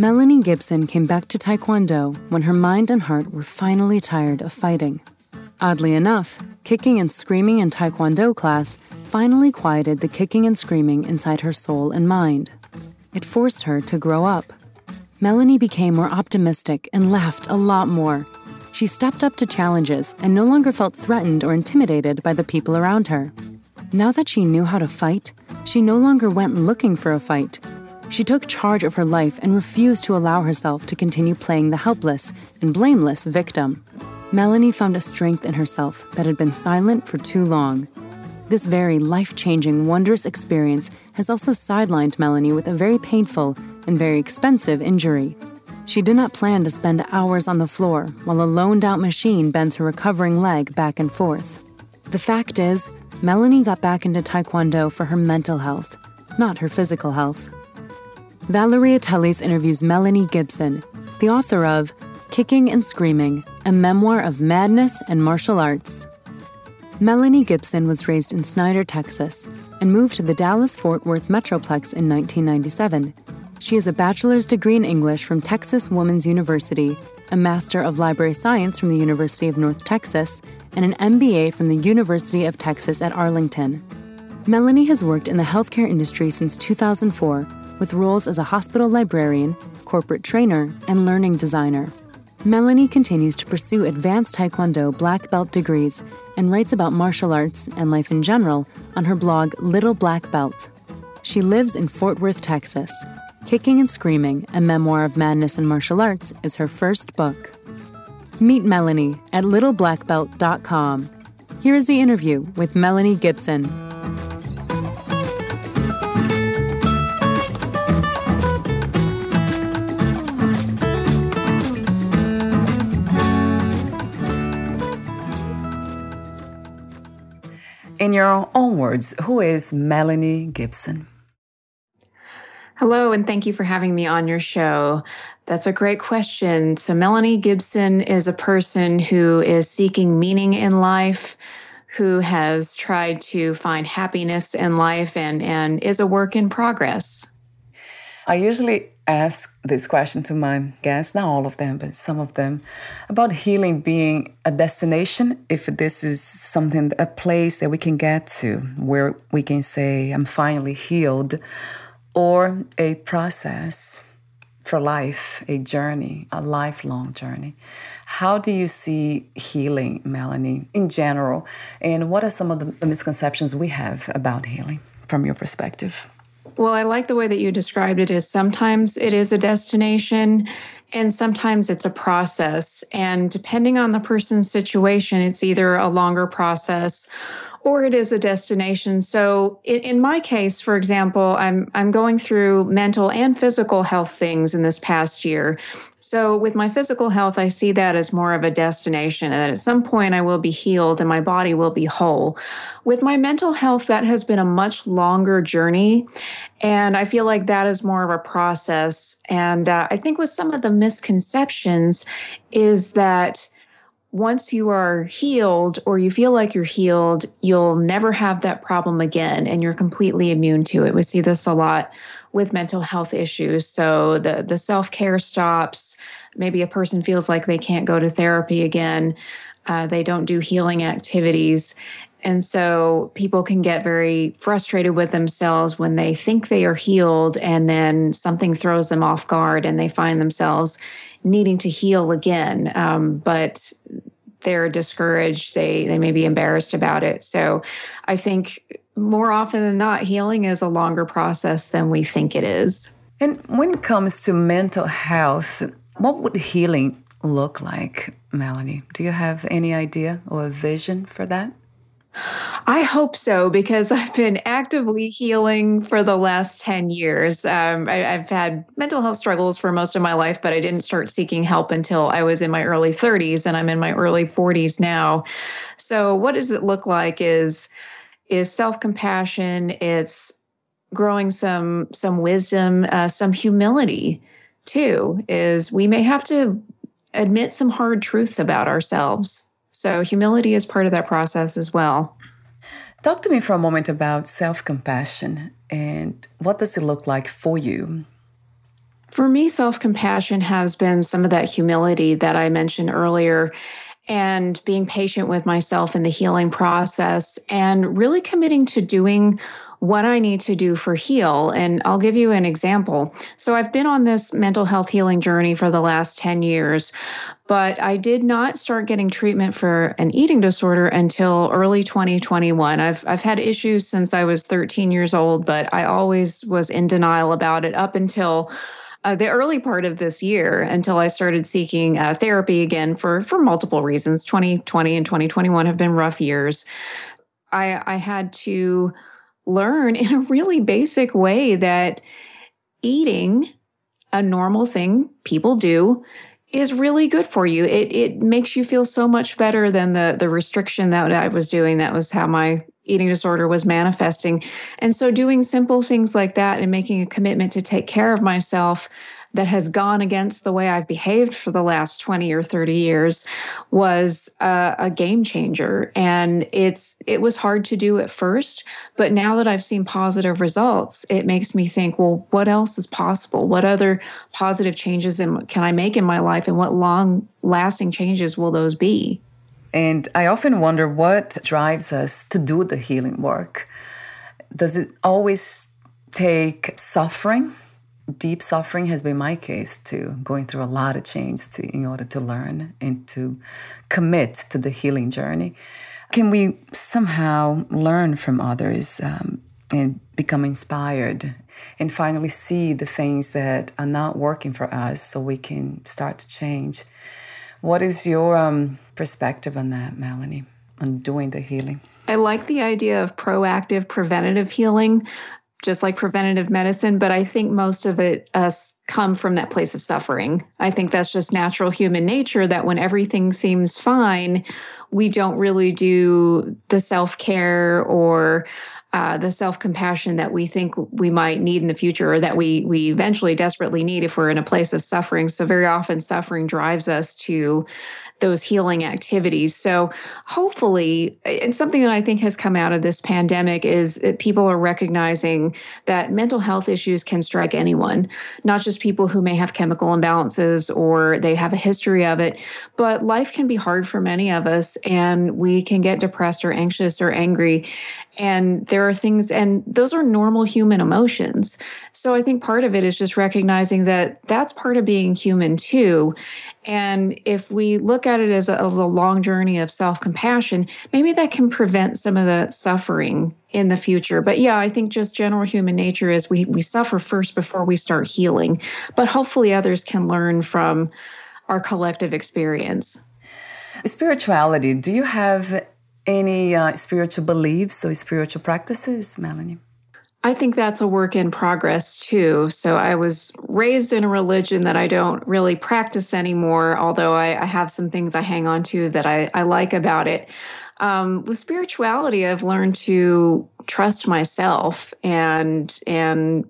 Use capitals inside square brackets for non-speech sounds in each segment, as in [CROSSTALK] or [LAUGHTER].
Melanie Gibson came back to Taekwondo when her mind and heart were finally tired of fighting. Oddly enough, kicking and screaming in Taekwondo class finally quieted the kicking and screaming inside her soul and mind. It forced her to grow up. Melanie became more optimistic and laughed a lot more. She stepped up to challenges and no longer felt threatened or intimidated by the people around her. Now that she knew how to fight, she no longer went looking for a fight. She took charge of her life and refused to allow herself to continue playing the helpless and blameless victim. Melanie found a strength in herself that had been silent for too long. This very life changing, wondrous experience has also sidelined Melanie with a very painful and very expensive injury. She did not plan to spend hours on the floor while a loaned out machine bends her recovering leg back and forth. The fact is, Melanie got back into Taekwondo for her mental health, not her physical health. Valeria Teles interviews Melanie Gibson, the author of Kicking and Screaming, a memoir of madness and martial arts. Melanie Gibson was raised in Snyder, Texas, and moved to the Dallas Fort Worth Metroplex in 1997. She has a bachelor's degree in English from Texas Woman's University, a Master of Library Science from the University of North Texas, and an MBA from the University of Texas at Arlington. Melanie has worked in the healthcare industry since 2004 with roles as a hospital librarian, corporate trainer, and learning designer. Melanie continues to pursue advanced Taekwondo black belt degrees and writes about martial arts and life in general on her blog Little Black Belt. She lives in Fort Worth, Texas. Kicking and Screaming, a memoir of madness and martial arts, is her first book. Meet Melanie at littleblackbelt.com. Here is the interview with Melanie Gibson. In your own words, who is Melanie Gibson? Hello, and thank you for having me on your show. That's a great question. So, Melanie Gibson is a person who is seeking meaning in life, who has tried to find happiness in life, and, and is a work in progress. I usually ask this question to my guests, not all of them, but some of them, about healing being a destination. If this is something, a place that we can get to where we can say, I'm finally healed, or a process for life, a journey, a lifelong journey. How do you see healing, Melanie, in general? And what are some of the misconceptions we have about healing from your perspective? Well, I like the way that you described it is sometimes it is a destination and sometimes it's a process. And depending on the person's situation, it's either a longer process or it is a destination. So in, in, my case, for example, I'm I'm going through mental and physical health things in this past year. So with my physical health, I see that as more of a destination and that at some point I will be healed and my body will be whole. With my mental health, that has been a much longer journey. And I feel like that is more of a process. And uh, I think with some of the misconceptions is that once you are healed or you feel like you're healed, you'll never have that problem again and you're completely immune to it. We see this a lot with mental health issues. So the the self-care stops, maybe a person feels like they can't go to therapy again. Uh, they don't do healing activities. And so people can get very frustrated with themselves when they think they are healed and then something throws them off guard and they find themselves needing to heal again. Um, but they're discouraged, they, they may be embarrassed about it. So I think more often than not, healing is a longer process than we think it is. And when it comes to mental health, what would healing look like, Melanie? Do you have any idea or a vision for that? I hope so because [LAUGHS] I've been actively healing for the last 10 years. Um, I, have had mental health struggles for most of my life, but I didn't start seeking help until I was in my early 30s and I'm in my early 40s now. So, what does it look like is is self-compassion, it's growing some some wisdom, uh, some humility too, is we may have to admit some hard truths about ourselves so, humility is part of that process as well. Talk to me for a moment about self compassion and what does it look like for you? For me, self compassion has been some of that humility that I mentioned earlier and being patient with myself in the healing process and really committing to doing what I need to do for heal. And I'll give you an example. So I've been on this mental health healing journey for the last 10 years, but I did not start getting treatment for an eating disorder until early 2021. I've I've had issues since I was 13 years old, but I always was in denial about it up until uh, the early part of this year until I started seeking uh, therapy again for for multiple reasons. 2020 and 2021 have been rough years. I I had to learn in a really basic way that eating a normal thing people do is really good for you. It it makes you feel so much better than the the restriction that I was doing. That was how my eating disorder was manifesting. And so doing simple things like that and making a commitment to take care of myself that has gone against the way I've behaved for the last 20 or 30 years was a, a, game changer. And it's it was hard to do at first, but now that I've seen positive results, it makes me think, well, what else is possible? What other positive changes in, can I make in my life and what long lasting changes will those be? And I often wonder what drives us to do the healing work. Does it always take suffering deep suffering has been my case too, going through a lot of change to, in order to learn and to commit to the healing journey. Can we somehow learn from others um, and become inspired and finally see the things that are not working for us so we can start to change? What is your um, perspective on that, Melanie, on doing the healing? I like the idea of proactive preventative healing just like preventative medicine, but I think most of it us come from that place of suffering. I think that's just natural human nature that when everything seems fine, we don't really do the self care or uh, the self compassion that we think we might need in the future, or that we we eventually desperately need if we're in a place of suffering. So very often, suffering drives us to those healing activities. So hopefully, and something that I think has come out of this pandemic is that people are recognizing that mental health issues can strike anyone, not just people who may have chemical imbalances or they have a history of it, but life can be hard for many of us and we can get depressed or anxious or angry. And there are things, and those are normal human emotions. So I think part of it is just recognizing that that's part of being human too. And if we look at it as a, as a long journey of self compassion, maybe that can prevent some of the suffering in the future. But yeah, I think just general human nature is we, we suffer first before we start healing. But hopefully others can learn from our collective experience. Spirituality, do you have any uh, spiritual beliefs or spiritual practices, Melanie? I think that's a work in progress too. So I was raised in a religion that I don't really practice anymore, although I, I have some things I hang on to that I, I like about it. Um, with spirituality, I've learned to trust myself and and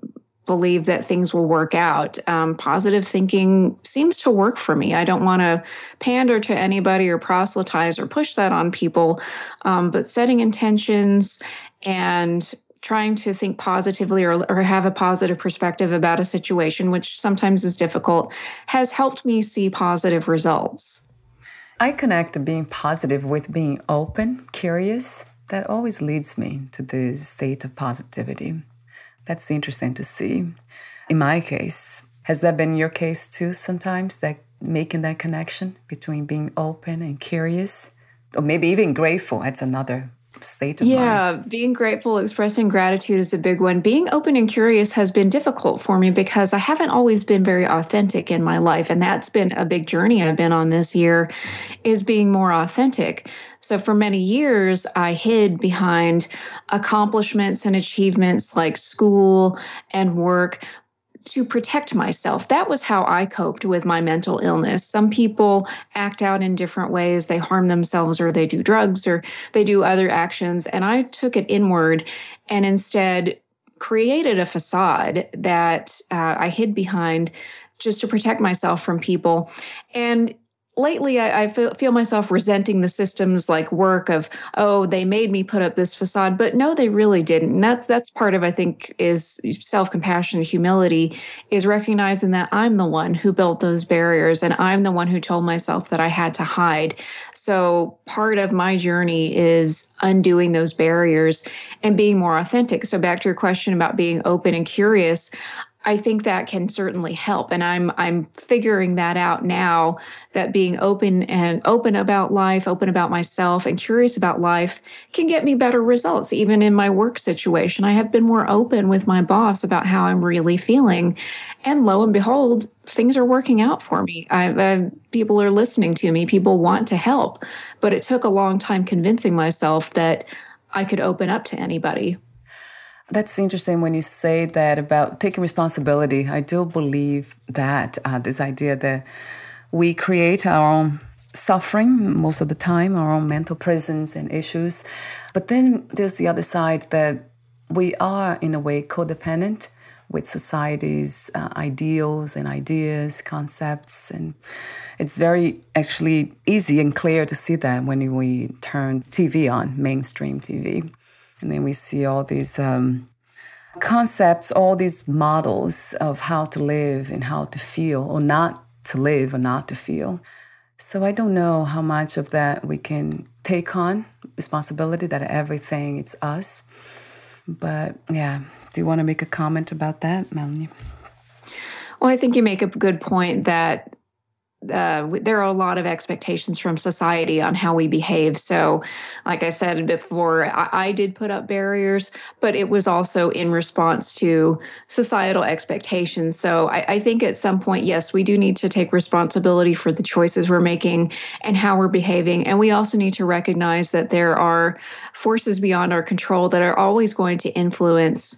believe that things will work out. Um, positive thinking seems to work for me. I don't want to pander to anybody or proselytize or push that on people, um, but setting intentions and trying to think positively or, or have a positive perspective about a situation, which sometimes is difficult, has helped me see positive results. I connect being positive with being open, curious, that always leads me to this state of positivity. That's interesting to see. In my case, has that been your case too sometimes, that making that connection between being open and curious? Or maybe even grateful. That's another state of yeah, mind. being grateful, expressing gratitude is a big one. Being open and curious has been difficult for me because I haven't always been very authentic in my life and that's been a big journey I've been on this year is being more authentic. So for many years I hid behind accomplishments and achievements like school and work to protect myself. That was how I coped with my mental illness. Some people act out in different ways. They harm themselves or they do drugs or they do other actions. And I took it inward and instead created a facade that uh, I hid behind just to protect myself from people. And lately I, I, feel, feel myself resenting the systems like work of oh they made me put up this facade but no they really didn't. And that's that's part of i think is self-compassion and humility is recognizing that i'm the one who built those barriers and i'm the one who told myself that i had to hide. So part of my journey is undoing those barriers and being more authentic. So back to your question about being open and curious I think that can certainly help and I'm I'm figuring that out now that being open and open about life, open about myself and curious about life can get me better results even in my work situation. I have been more open with my boss about how I'm really feeling and lo and behold, things are working out for me. I, I people are listening to me, people want to help, but it took a long time convincing myself that I could open up to anybody. That's interesting when you say that about taking responsibility. I do believe that uh, this idea that we create our own suffering most of the time, our own mental prisons and issues. But then there's the other side that we are, in a way, codependent with society's uh, ideals and ideas, concepts. And it's very actually easy and clear to see that when we turn TV on, mainstream TV. And then we see all these um, concepts, all these models of how to live and how to feel, or not to live or not to feel. So I don't know how much of that we can take on responsibility that everything it's us. But yeah, do you want to make a comment about that, Melanie? Well, I think you make a good point that uh, there are a lot of expectations from society on how we behave. So, like I said before, I, I, did put up barriers, but it was also in response to societal expectations. So, I, I think at some point, yes, we do need to take responsibility for the choices we're making and how we're behaving. And we also need to recognize that there are forces beyond our control that are always going to influence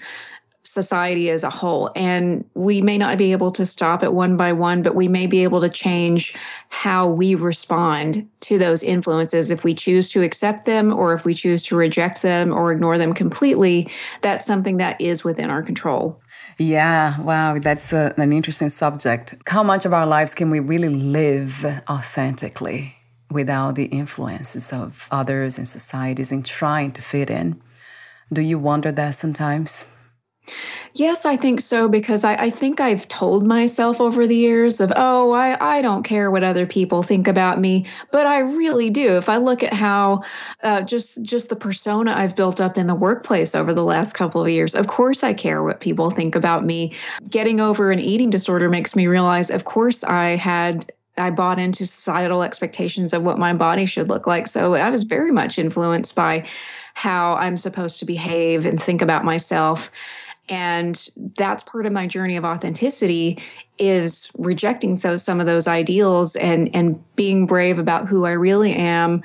society as a whole. And we may not be able to stop it one by one, but we may be able to change how we respond to those influences. If we choose to accept them or if we choose to reject them or ignore them completely, that's something that is within our control. Yeah, wow, that's a, an interesting subject. How much of our lives can we really live authentically without the influences of others and societies and trying to fit in? Do you wonder that sometimes? Yes, I think so because I, I, think I've told myself over the years of, oh, I, I don't care what other people think about me, but I really do. If I look at how uh, just just the persona I've built up in the workplace over the last couple of years, of course I care what people think about me. Getting over an eating disorder makes me realize, of course, I had I bought into societal expectations of what my body should look like. So I was very much influenced by how I'm supposed to behave and think about myself and that's part of my journey of authenticity is rejecting so some of those ideals and and being brave about who I really am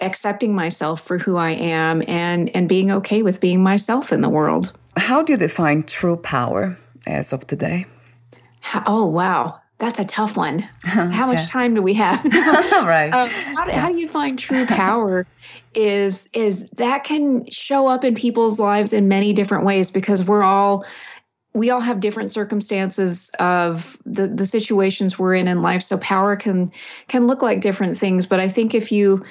accepting myself for who I am and and being okay with being myself in the world. How do you define true power as of today? oh wow that's a tough one. [LAUGHS] How much yeah. time do we have? [LAUGHS] right. Um, how, do, yeah. how do you find true [LAUGHS] power? is is that can show up in people's lives in many different ways because we're all we all have different circumstances of the the situations we're in in life. So power can can look like different things. But I think if you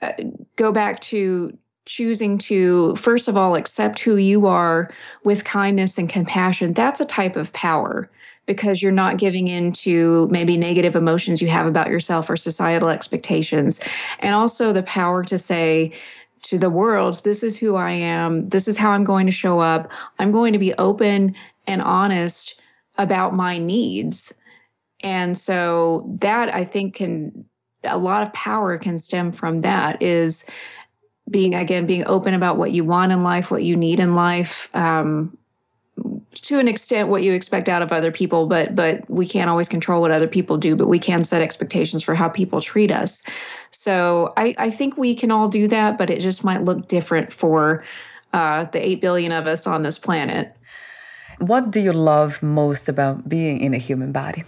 uh, go back to choosing to first of all accept who you are with kindness and compassion, that's a type of power because you're not giving in to maybe negative emotions you have about yourself or societal expectations. And also the power to say, to the world this is who I am, this is how I'm going to show up. I'm going to be open and honest about my needs. And so that I think can a lot of power can stem from that is being again being open about what you want in life, what you need in life, um, to an extent what you expect out of other people but but we can't always control what other people do but we can set expectations for how people treat us. So i i think we can all do that but it just might look different for uh, the 8 billion of us on this planet. What do you love most about being in a human body?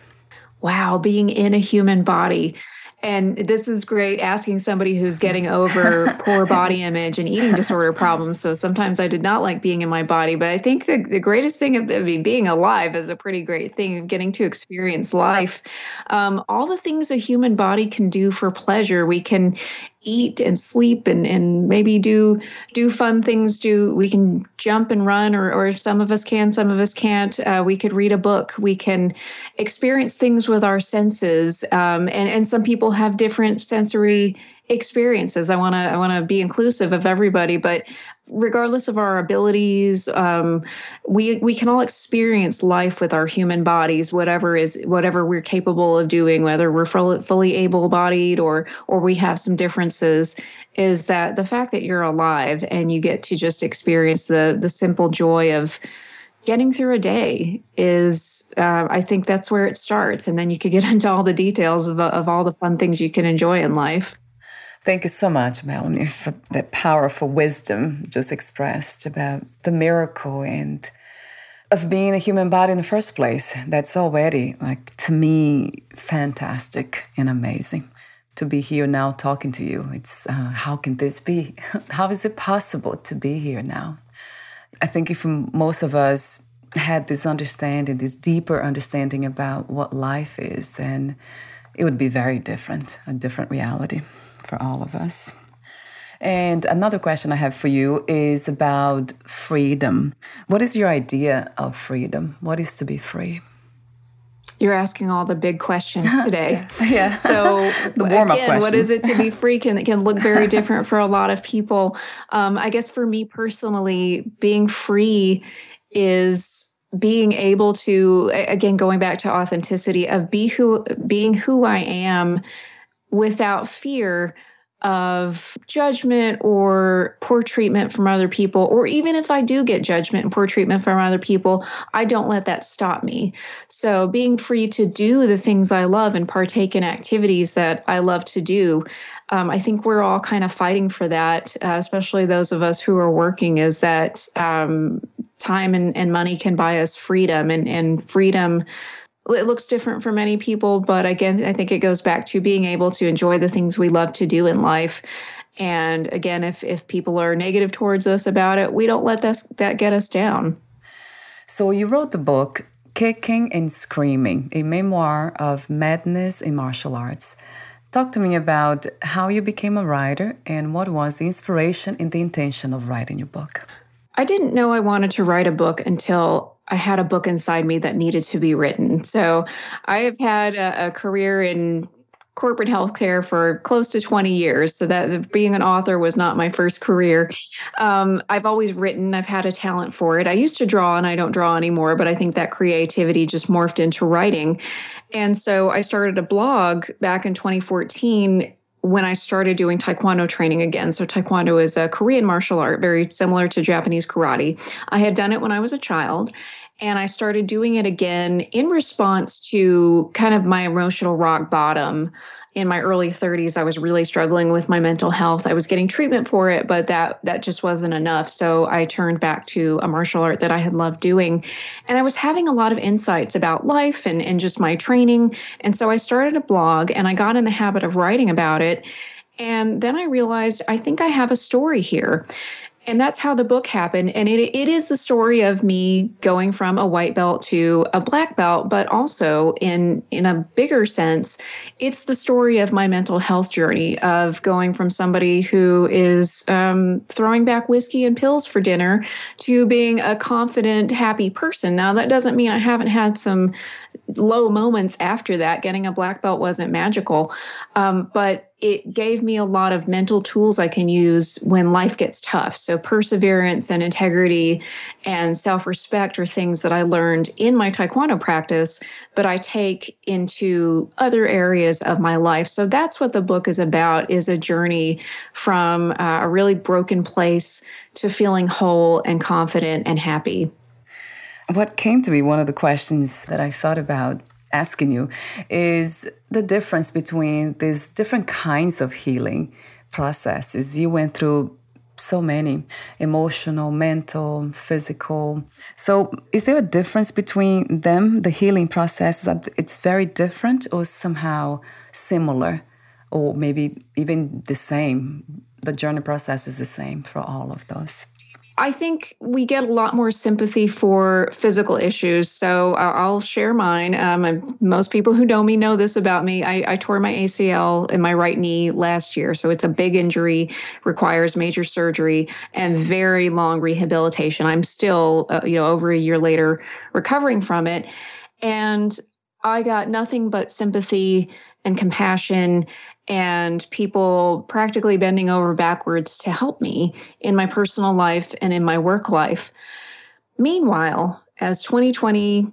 Wow being in a human body and this is great asking somebody who's getting over poor body [LAUGHS] image and eating disorder problems. So sometimes I did not like being in my body, but I think the, the greatest thing of I mean, being alive is a pretty great thing, getting to experience life. Um, all the things a human body can do for pleasure, we can eat and sleep and, and maybe do do fun things do we can jump and run or, or some of us can some of us can't. Uh, we could read a book. We can experience things with our senses. Um, and and some people have different sensory experiences. I want to i want to be inclusive of everybody but regardless of our abilities um, we we can all experience life with our human bodies whatever is whatever we're capable of doing whether we're fully, able-bodied or or we have some differences is that the fact that you're alive and you get to just experience the the simple joy of getting through a day is uh, i think that's where it starts. And then you could get [LAUGHS] into all the details of, of all the fun things you can enjoy in life Thank you so much, Melanie, for that powerful wisdom just expressed about the miracle and of being a human body in the first place. That's already, like, to me, fantastic and amazing to be here now talking to you. It's uh, how can this be? [LAUGHS] how is it possible to be here now? I think if most of us had this understanding, this deeper understanding about what life is, then it would be very different, a different reality for all of us. And another question I have for you is about freedom. What is your idea of freedom? What is to be free? You're asking all the big questions [LAUGHS] today. yeah. So [LAUGHS] the warm up questions. What is it to be [LAUGHS] free? Can it can look very different for a lot of people. Um, I guess for me personally, being free is being able to again going back to authenticity of be who being who I am without fear of judgment or poor treatment from other people, or even if I do get judgment and poor treatment from other people, I don't let that stop me. So, being free to do the things I love and partake in activities that I love to do, um, I think we're all kind of fighting for that, uh, especially those of us who are working, is that um, time and, and money can buy us freedom, and, and freedom it looks different for many people, but again, I think it goes back to being able to enjoy the things we love to do in life. And again, if if people are negative towards us about it, we don't let that that get us down. So you wrote the book Kicking and Screaming, a memoir of madness in martial arts. Talk to me about how you became a writer and what was the inspiration and the intention of writing your book. I didn't know I wanted to write a book until I had a book inside me that needed to be written. So I have had a, a career in corporate healthcare for close to 20 years. So that being an author was not my first career. Um, I've always written, I've had a talent for it. I used to draw and I don't draw anymore, but I think that creativity just morphed into writing. And so I started a blog back in 2014 when I started doing Taekwondo training again. So, Taekwondo is a Korean martial art, very similar to Japanese karate. I had done it when I was a child, and I started doing it again in response to kind of my emotional rock bottom. In my early 30s, I was really struggling with my mental health. I was getting treatment for it, but that that just wasn't enough. So I turned back to a martial art that I had loved doing. And I was having a lot of insights about life and, and just my training. And so I started a blog and I got in the habit of writing about it. And then I realized I think I have a story here and that's how the book happened. And it, it is the story of me going from a white belt to a black belt but also in in a bigger sense it's the story of my mental health journey of going from somebody who is um, throwing back whiskey and pills for dinner to being a confident happy person. Now that doesn't mean i haven't had some low moments after that. Getting a black belt wasn't magical. Um, but it gave me a lot of mental tools I can use when life gets tough. So, perseverance and integrity and self respect are things that I learned in my Taekwondo practice, but I take into other areas of my life. So, that's what the book is about is a journey from uh, a really broken place to feeling whole and confident and happy. What came to me, one of the questions that I thought about asking you is the difference between these different kinds of healing processes. You went through so many emotional, mental, physical. So, is there a difference between them, the healing process? That it's very different or somehow similar, or maybe even the same? The journey process is the same for all of those. I think we get a lot more sympathy for physical issues. So I'll share mine. Um, most people who know me know this about me. I, I, tore my ACL in my right knee last year. So it's a big injury, requires major surgery and very long rehabilitation. I'm still, uh, you know, over a year later recovering from it. And I got nothing but sympathy and compassion and people practically bending over backwards to help me in my personal life and in my work life. Meanwhile, as 2020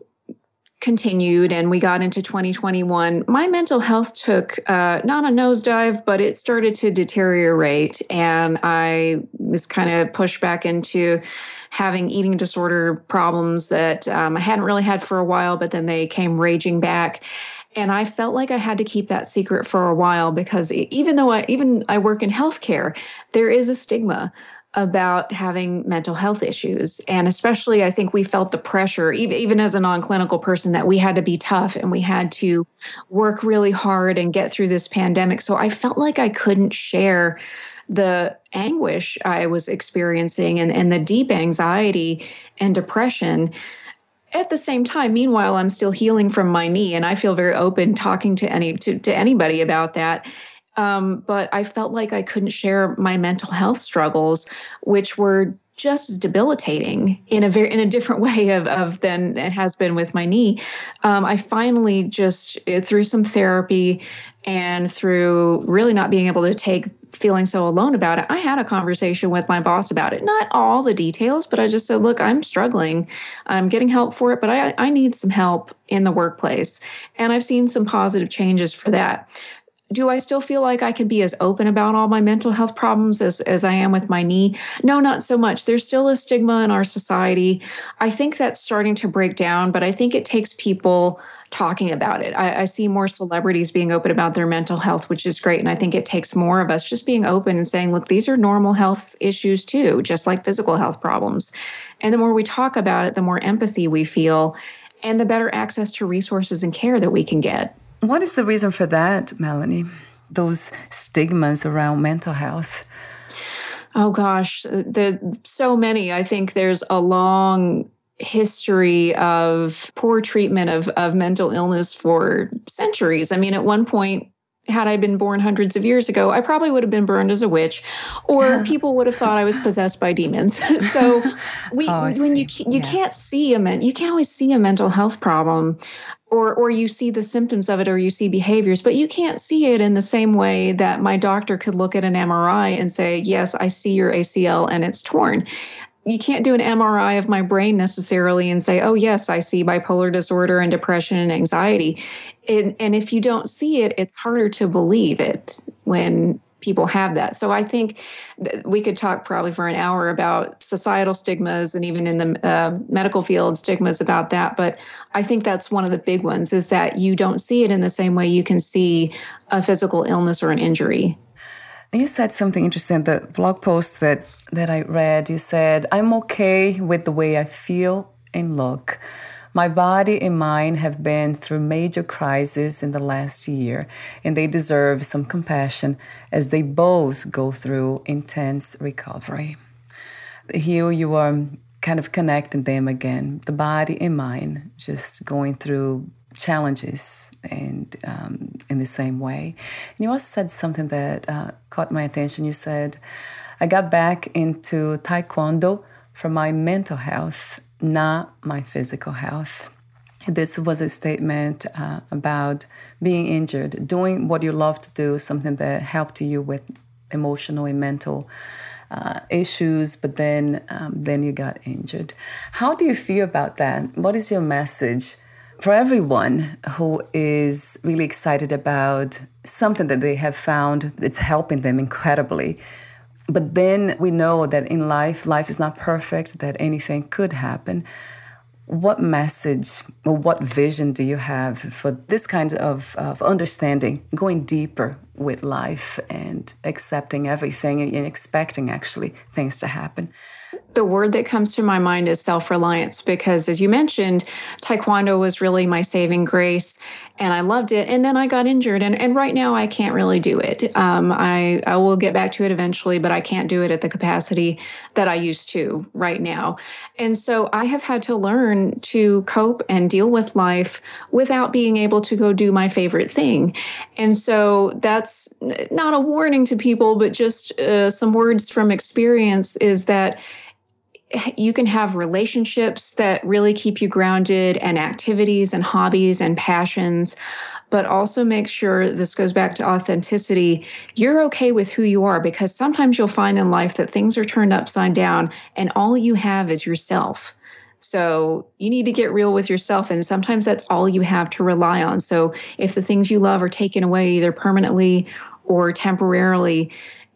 continued and we got into 2021, my mental health took uh, not a nosedive, but it started to deteriorate. And I was kind of pushed back into having eating disorder problems that um, I hadn't really had for a while, but then they came raging back and I felt like I had to keep that secret for a while because even though I even I work in healthcare, there is a stigma about having mental health issues and especially I think we felt the pressure even, as a non-clinical person that we had to be tough and we had to work really hard and get through this pandemic. So I felt like I couldn't share the anguish I was experiencing and, and the deep anxiety and depression at the same time meanwhile i'm still healing from my knee and i feel very open talking to any to, to anybody about that. Um, but i felt like i couldn't share my mental health struggles which were just as debilitating in a very in a different [LAUGHS] way of, of than it has been with my knee. Um, i finally just eh, through some therapy and through really not being able to take feeling so alone about it, I had a conversation with my boss about it. Not all the details, but I just said, look, I'm struggling. I'm getting help for it, but I, I need some help in the workplace. And I've seen some positive changes for that. Do I still feel like I can be as open about all my mental health problems as, as I am with my knee? No, not so much. There's still a stigma in our society. I think that's starting to break down, but I think it takes people talking about it. I, I, see more celebrities being open about their mental health, which is great. And I think it takes more of us just being open and saying, look, these are normal health issues too, just like physical health problems. And the more we talk about it, the more empathy we feel and the better access to resources and care that we can get. What is the reason for that, Melanie? Those stigmas around mental health? Oh gosh, there's so many. I think there's a long history of poor treatment of, of mental illness for centuries. I mean, at one point, had I been born hundreds of years ago, I probably would have been burned as a witch, or [LAUGHS] people would have thought I was possessed by demons. [LAUGHS] so, [LAUGHS] we oh, when you you yeah. can't see a men, you can't always see a mental health problem, or or you see the symptoms of it, or you see behaviors, but you can't see it in the same way that my doctor could look at an MRI and say, "Yes, I see your ACL and it's torn." You can't do an MRI of my brain necessarily and say, oh, yes, I see bipolar disorder and depression and anxiety. And, and if you don't see it, it's harder to believe it when people have that. So I think we could talk probably for an hour about societal stigmas and even in the uh, medical field stigmas about that. But I think that's one of the big ones is that you don't see it in the same way you can see a physical illness or an injury. You said something interesting. The blog post that that I read, you said, "I'm okay with the way I feel and look. My body and mind have been through major crises in the last year, and they deserve some compassion as they both go through intense recovery." Here you are kind of connecting them again, the body and mind, just going through challenges and um, in the same way. And you also said something that uh, caught my attention. You said, I got back into Taekwondo for my mental health, not my physical health. This was a statement uh, about being injured, doing what you love to do, something that helped you with emotional and mental uh, issues, but then um, then you got injured. How do you feel about that? What is your message for everyone who is really excited about something that they have found that's helping them incredibly? But then we know that in life, life is not perfect, that anything could happen. What message or what vision do you have for this kind of, of understanding, going deeper with life and accepting everything and expecting actually things to happen? The word that comes to my mind is self reliance because, as you mentioned, Taekwondo was really my saving grace and I loved it. And then I got injured, and, and right now I can't really do it. Um, I, I will get back to it eventually, but I can't do it at the capacity that I used to right now. And so I have had to learn to cope and deal with life without being able to go do my favorite thing. And so that's not a warning to people, but just uh, some words from experience is that you can have relationships that really keep you grounded and activities and hobbies and passions but also make sure this goes back to authenticity you're okay with who you are because sometimes you'll find in life that things are turned upside down and all you have is yourself. So you need to get real with yourself and sometimes that's all you have to rely on. So if the things you love are taken away either permanently or temporarily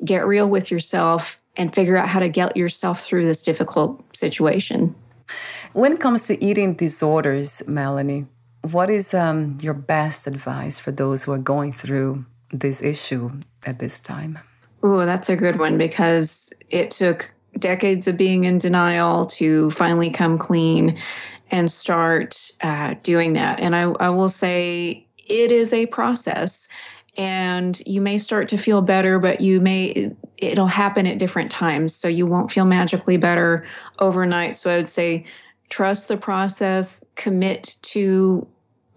get real with yourself and figure out how to get yourself through this difficult situation. When it comes to eating disorders, Melanie, what is um, your best advice for those who are going through this issue at this time? Oh, that's a good one because it took decades of being in denial to finally come clean and start uh, doing that. And I, I will say it is a process and you may start to feel better but you may it'll happen at different times. So you won't feel magically better overnight. So i would say trust the process commit to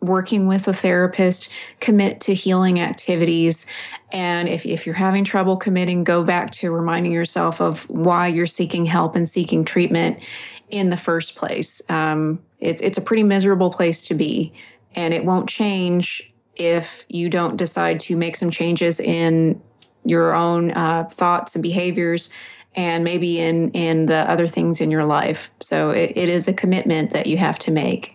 working with a therapist commit to healing activities. And if, if you're having trouble committing go back to reminding yourself of why you're seeking help and seeking treatment in the first place. Um, it's, it's a pretty miserable place to be and it won't change if you don't decide to make some changes in your own uh, thoughts and behaviors and maybe in in the other things in your life. So it, it is a commitment that you have to make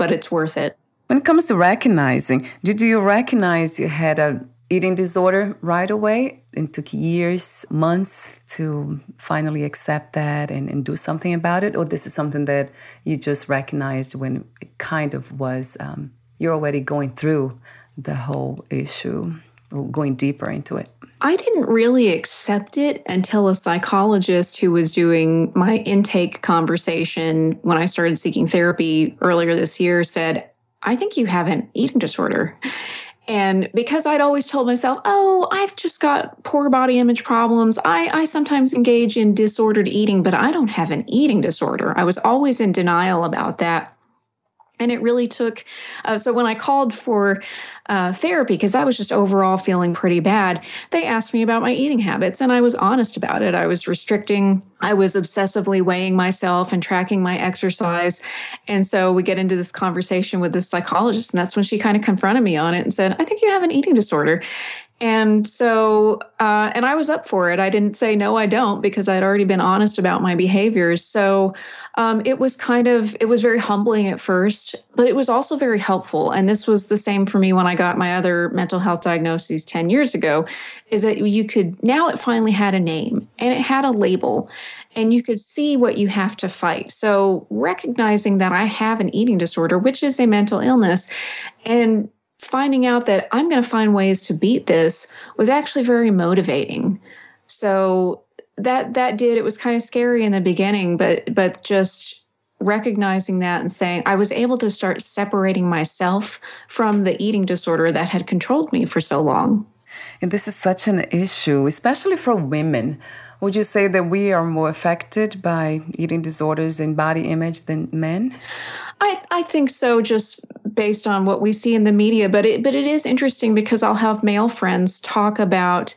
but it's worth it. When it comes to recognizing did you recognize you had a eating disorder right away? It took years months to finally accept that and, and do something about it? Or this is something that you just recognized when it kind of was um, you're already going through the whole issue, going deeper into it? I didn't really accept it until a psychologist who was doing my intake conversation when I started seeking therapy earlier this year said, I think you have an eating disorder. And because I'd always told myself, oh, I've just got poor body image problems, I, I sometimes engage in disordered eating, but I don't have an eating disorder. I was always in denial about that. And it really took, uh, so when I called for uh, therapy, because I was just overall feeling pretty bad, they asked me about my eating habits, and I was honest about it. I was restricting, I was obsessively weighing myself and tracking my exercise. And so we get into this conversation with this psychologist, and that's when she kind of confronted me on it and said, I think you have an eating disorder. And so, uh, and I was up for it. I didn't say, no, I don't, because I'd already been honest about my behaviors. So um, it was kind of, it was very humbling at first, but it was also very helpful. And this was the same for me when I got my other mental health diagnoses 10 years ago, is that you could, now it finally had a name and it had a label and you could see what you have to fight. So recognizing that I have an eating disorder, which is a mental illness, and finding out that I'm going to find ways to beat this was actually very motivating. So that that did it was kind of scary in the beginning, but but just recognizing that and saying I was able to start separating myself from the eating disorder that had controlled me for so long. And this is such an issue, especially for women. Would you say that we are more affected by eating disorders and body image than men? I, I think so, just based on what we see in the media. But it but it is interesting because I'll have male friends talk about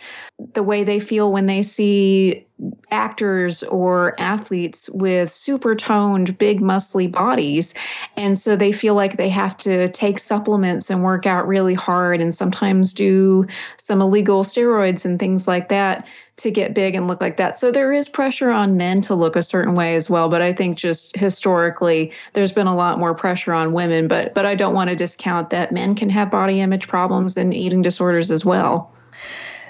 the way they feel when they see actors or athletes with super toned, big, muscly bodies. And so they feel like they have to take supplements and work out really hard and sometimes do some illegal steroids and things like that to get big and look like that. So there is pressure on men to look a certain way as well, but I think just historically there's been a lot more pressure on women, but but I don't want to discount that men can have body image problems and eating disorders as well.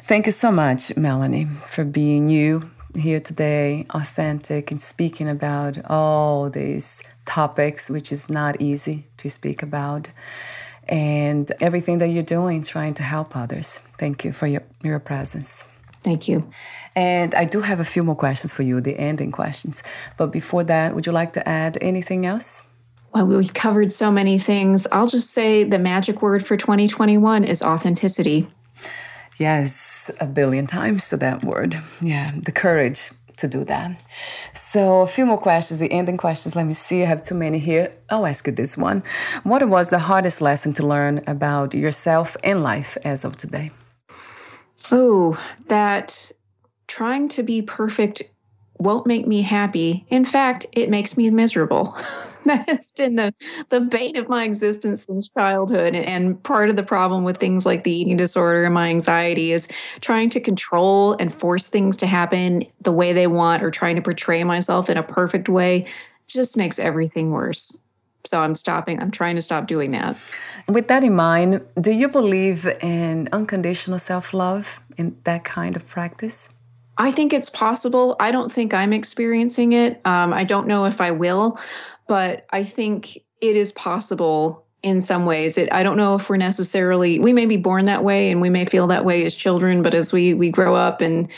Thank you so much, Melanie, for being you here today, authentic and speaking about all these topics which is not easy to speak about and everything that you're doing trying to help others. Thank you for your, your presence. Thank you. And I do have a few more questions for you, the ending questions. But before that, would you like to add anything else? Well, we've covered so many things. I'll just say the magic word for 2021 is authenticity. Yes, a billion times to that word. Yeah, the courage to do that. So, a few more questions, the ending questions. Let me see, I have too many here. I'll ask you this one. What was the hardest lesson to learn about yourself and life as of today? Oh, that trying to be perfect won't make me happy. In fact, it makes me miserable. [LAUGHS] that has been the the bane of my existence since childhood and part of the problem with things like the eating disorder and my anxiety is trying to control and force things to happen the way they want or trying to portray myself in a perfect way just makes everything worse so i'm stopping i'm trying to stop doing that with that in mind do you believe in unconditional self-love in that kind of practice I think it's possible. I don't think I'm experiencing it. Um, I don't know if I will, but I think it is possible in some ways. It, I don't know if we're necessarily we may be born that way and we may feel that way as children, but as we we grow up and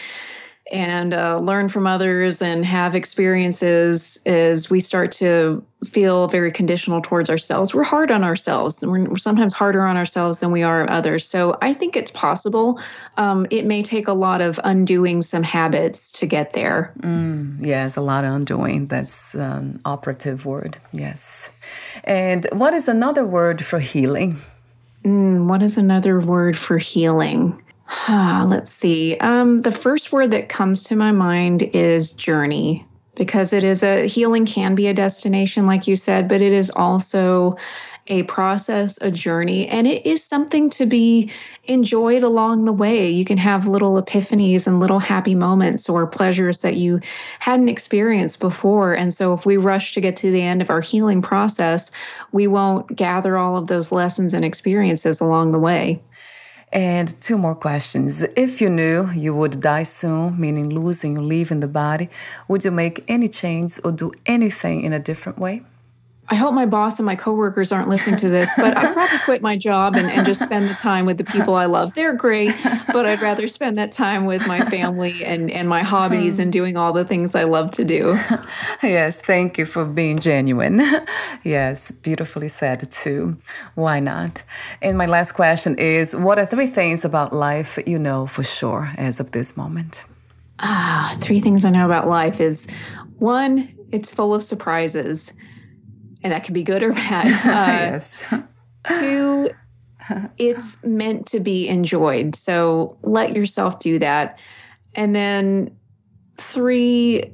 and uh, learn from others and have experiences as we start to feel very conditional towards ourselves. We're hard on ourselves. We're, we're sometimes harder on ourselves than we are others. So I think it's possible. Um, it may take a lot of undoing some habits to get there. Mm, yes, a lot of undoing. That's an operative word. Yes. And what is another word for healing? Mm, what is another word for healing? Ah, let's see. Um, the first word that comes to my mind is journey because it is a healing can be a destination, like you said, but it is also a process, a journey, and it is something to be enjoyed along the way. You can have little epiphanies and little happy moments or pleasures that you hadn't experienced before. And so, if we rush to get to the end of our healing process, we won't gather all of those lessons and experiences along the way. And two more questions. If you knew you would die soon, meaning losing or leaving the body, would you make any change or do anything in a different way? I hope my boss and my coworkers aren't listening to this, but I'd probably quit my job and, and just spend the time with the people I love. They're great, but I'd rather spend that time with my family and, and my hobbies and doing all the things I love to do. [LAUGHS] Yes, thank you for being genuine. [LAUGHS] Yes, beautifully said too. Why not? And my last question is What are three things about life you know for sure as of this moment? Ah, three things I know about life is one, it's full of surprises and that can be good or bad. [LAUGHS] Uh, yes. two, it's meant to be enjoyed. So let yourself do that. And then three,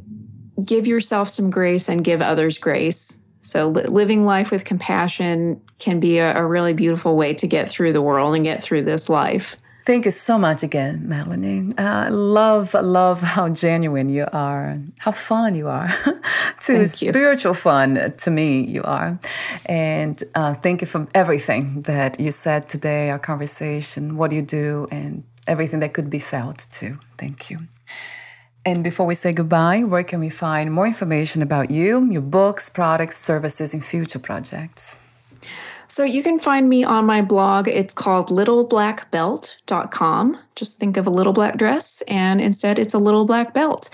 give yourself some grace and give others grace. So li- living life with compassion can be a, a really beautiful way to get through the world and get through this life. Thank you so much again, Melanie. I uh, love, love how genuine you are, how fun you are. [LAUGHS] to spiritual fun to me, you are. And uh, thank you for everything that you said today, our conversation, what you do, and everything that could be felt too. Thank you. And before we say goodbye, where can we find more information about you, your books, products, services, and future projects? So you can find me on my blog. It's called littleblackbelt.com. Just think of a little black dress, and instead it's a little black belt.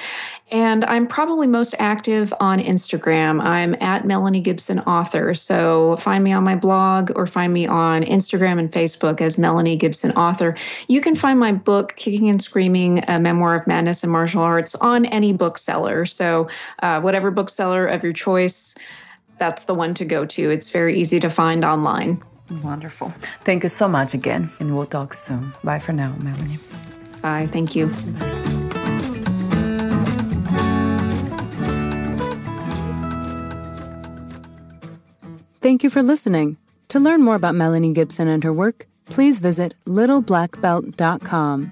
And I'm probably most active on Instagram. I'm at Melanie Gibson Author. So find me on my blog or find me on Instagram and Facebook as Melanie Gibson Author. You can find my book, Kicking and Screaming A Memoir of Madness and Martial Arts, on any bookseller. So, uh, whatever bookseller of your choice that's the one to go to. It's very easy to find online. Wonderful. Thank you so much again, and we'll talk soon. Bye for now, Melanie. Bye. Thank you. Thank you for listening. To learn more about Melanie Gibson and her work, please visit littleblackbelt.com.